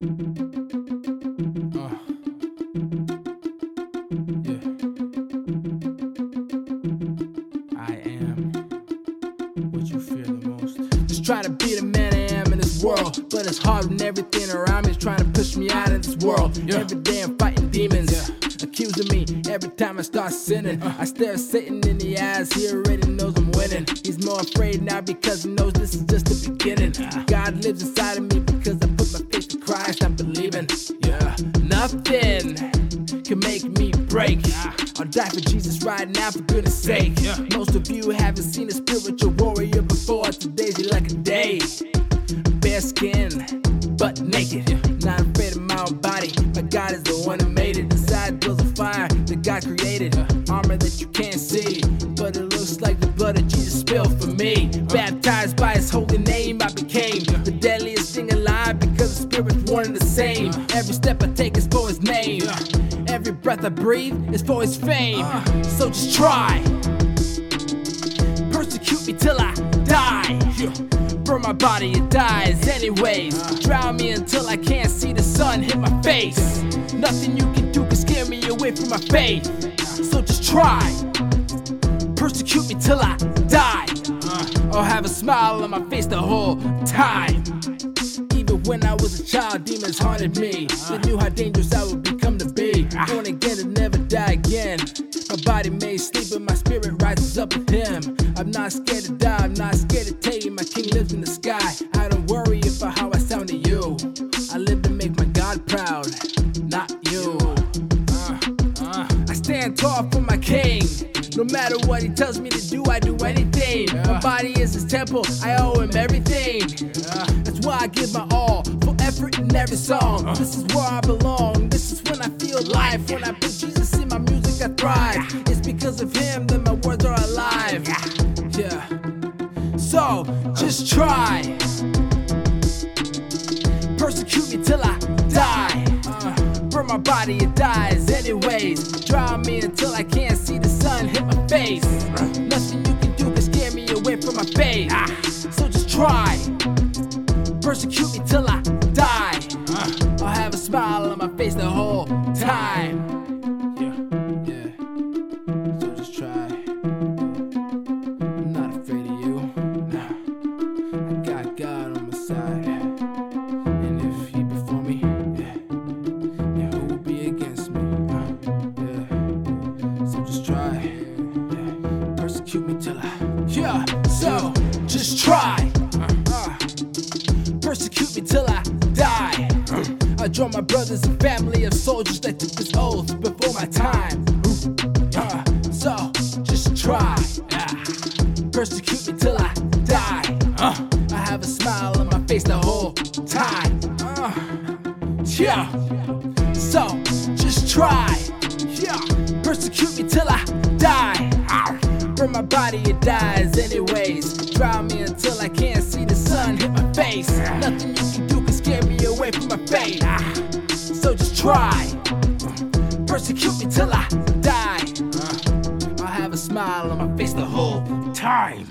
Uh. Yeah. I am what you fear the most. Just try to be the man I am in this world. But it's hard when everything around me is trying to push me out of this world. Yeah. Every day I'm fighting demons. Yeah. Accusing me every time I start sinning. I stare Satan in the eyes, he already knows I'm winning. He's more afraid now because he knows this is just the beginning. God lives inside of me Nothing can make me break. I'll die for Jesus right now, for goodness sake. Most of you haven't seen a spiritual warrior before. Today's your lucky day. Bare skin, but naked. Not afraid of my own body. My God is the one who made it. Inside dwells a fire that God created. Armor that you can't see, but it looks like the blood of Jesus spilled for me. Uh. Baptized by His holy name, I became the deadliest one and the same. Every step I take is for His name. Every breath I breathe is for His fame. Uh. So just try. Persecute me till I die. Burn my body, it dies anyways. Uh. Drown me until I can't see the sun hit my face. Nothing you can do can scare me away from my faith. So just try. Persecute me till I die. Or have a smile on my face the whole time. Even when I was a child, demons haunted me. They knew how dangerous I would become to be. Born again and never die again. My body may sleep, but my spirit rises up with him. I'm not scared to die, I'm not scared to tell you my king lives in the sky. I don't worry about how I sound to you. I live to make my God proud, not you. I stand tall for my king. No matter what he tells me to do, I do anything. My body temple, I owe him everything. Uh, that's why I give my all, full effort in every song. Uh. This is where I belong. This is when I feel life. When I put Jesus in my music, I thrive. It's because of him that my words are alive. Yeah. So just try. Persecute me till I die. Uh, burn my body, it dies anyways. Drown me until I can't see the sun hit my face. Nothing you can away from my faith. So just try. Persecute me till I die. I'll have a smile on my face the whole time. Yeah, yeah. So just try. I'm not afraid of you. Nah. I got God on my side. And if he before me, yeah. Yeah, who will be against me? Uh, yeah. So just try. Persecute me till I die. I draw my brothers and family of soldiers that took this oath before my time. Uh, so just try. Persecute me till I die. I have a smile on my face the whole time. Uh, yeah. So just try. Yeah. Persecute me till I die. Burn my body, it dies anyways. Drown me Persecute me till I die. I'll have a smile on my face the whole time.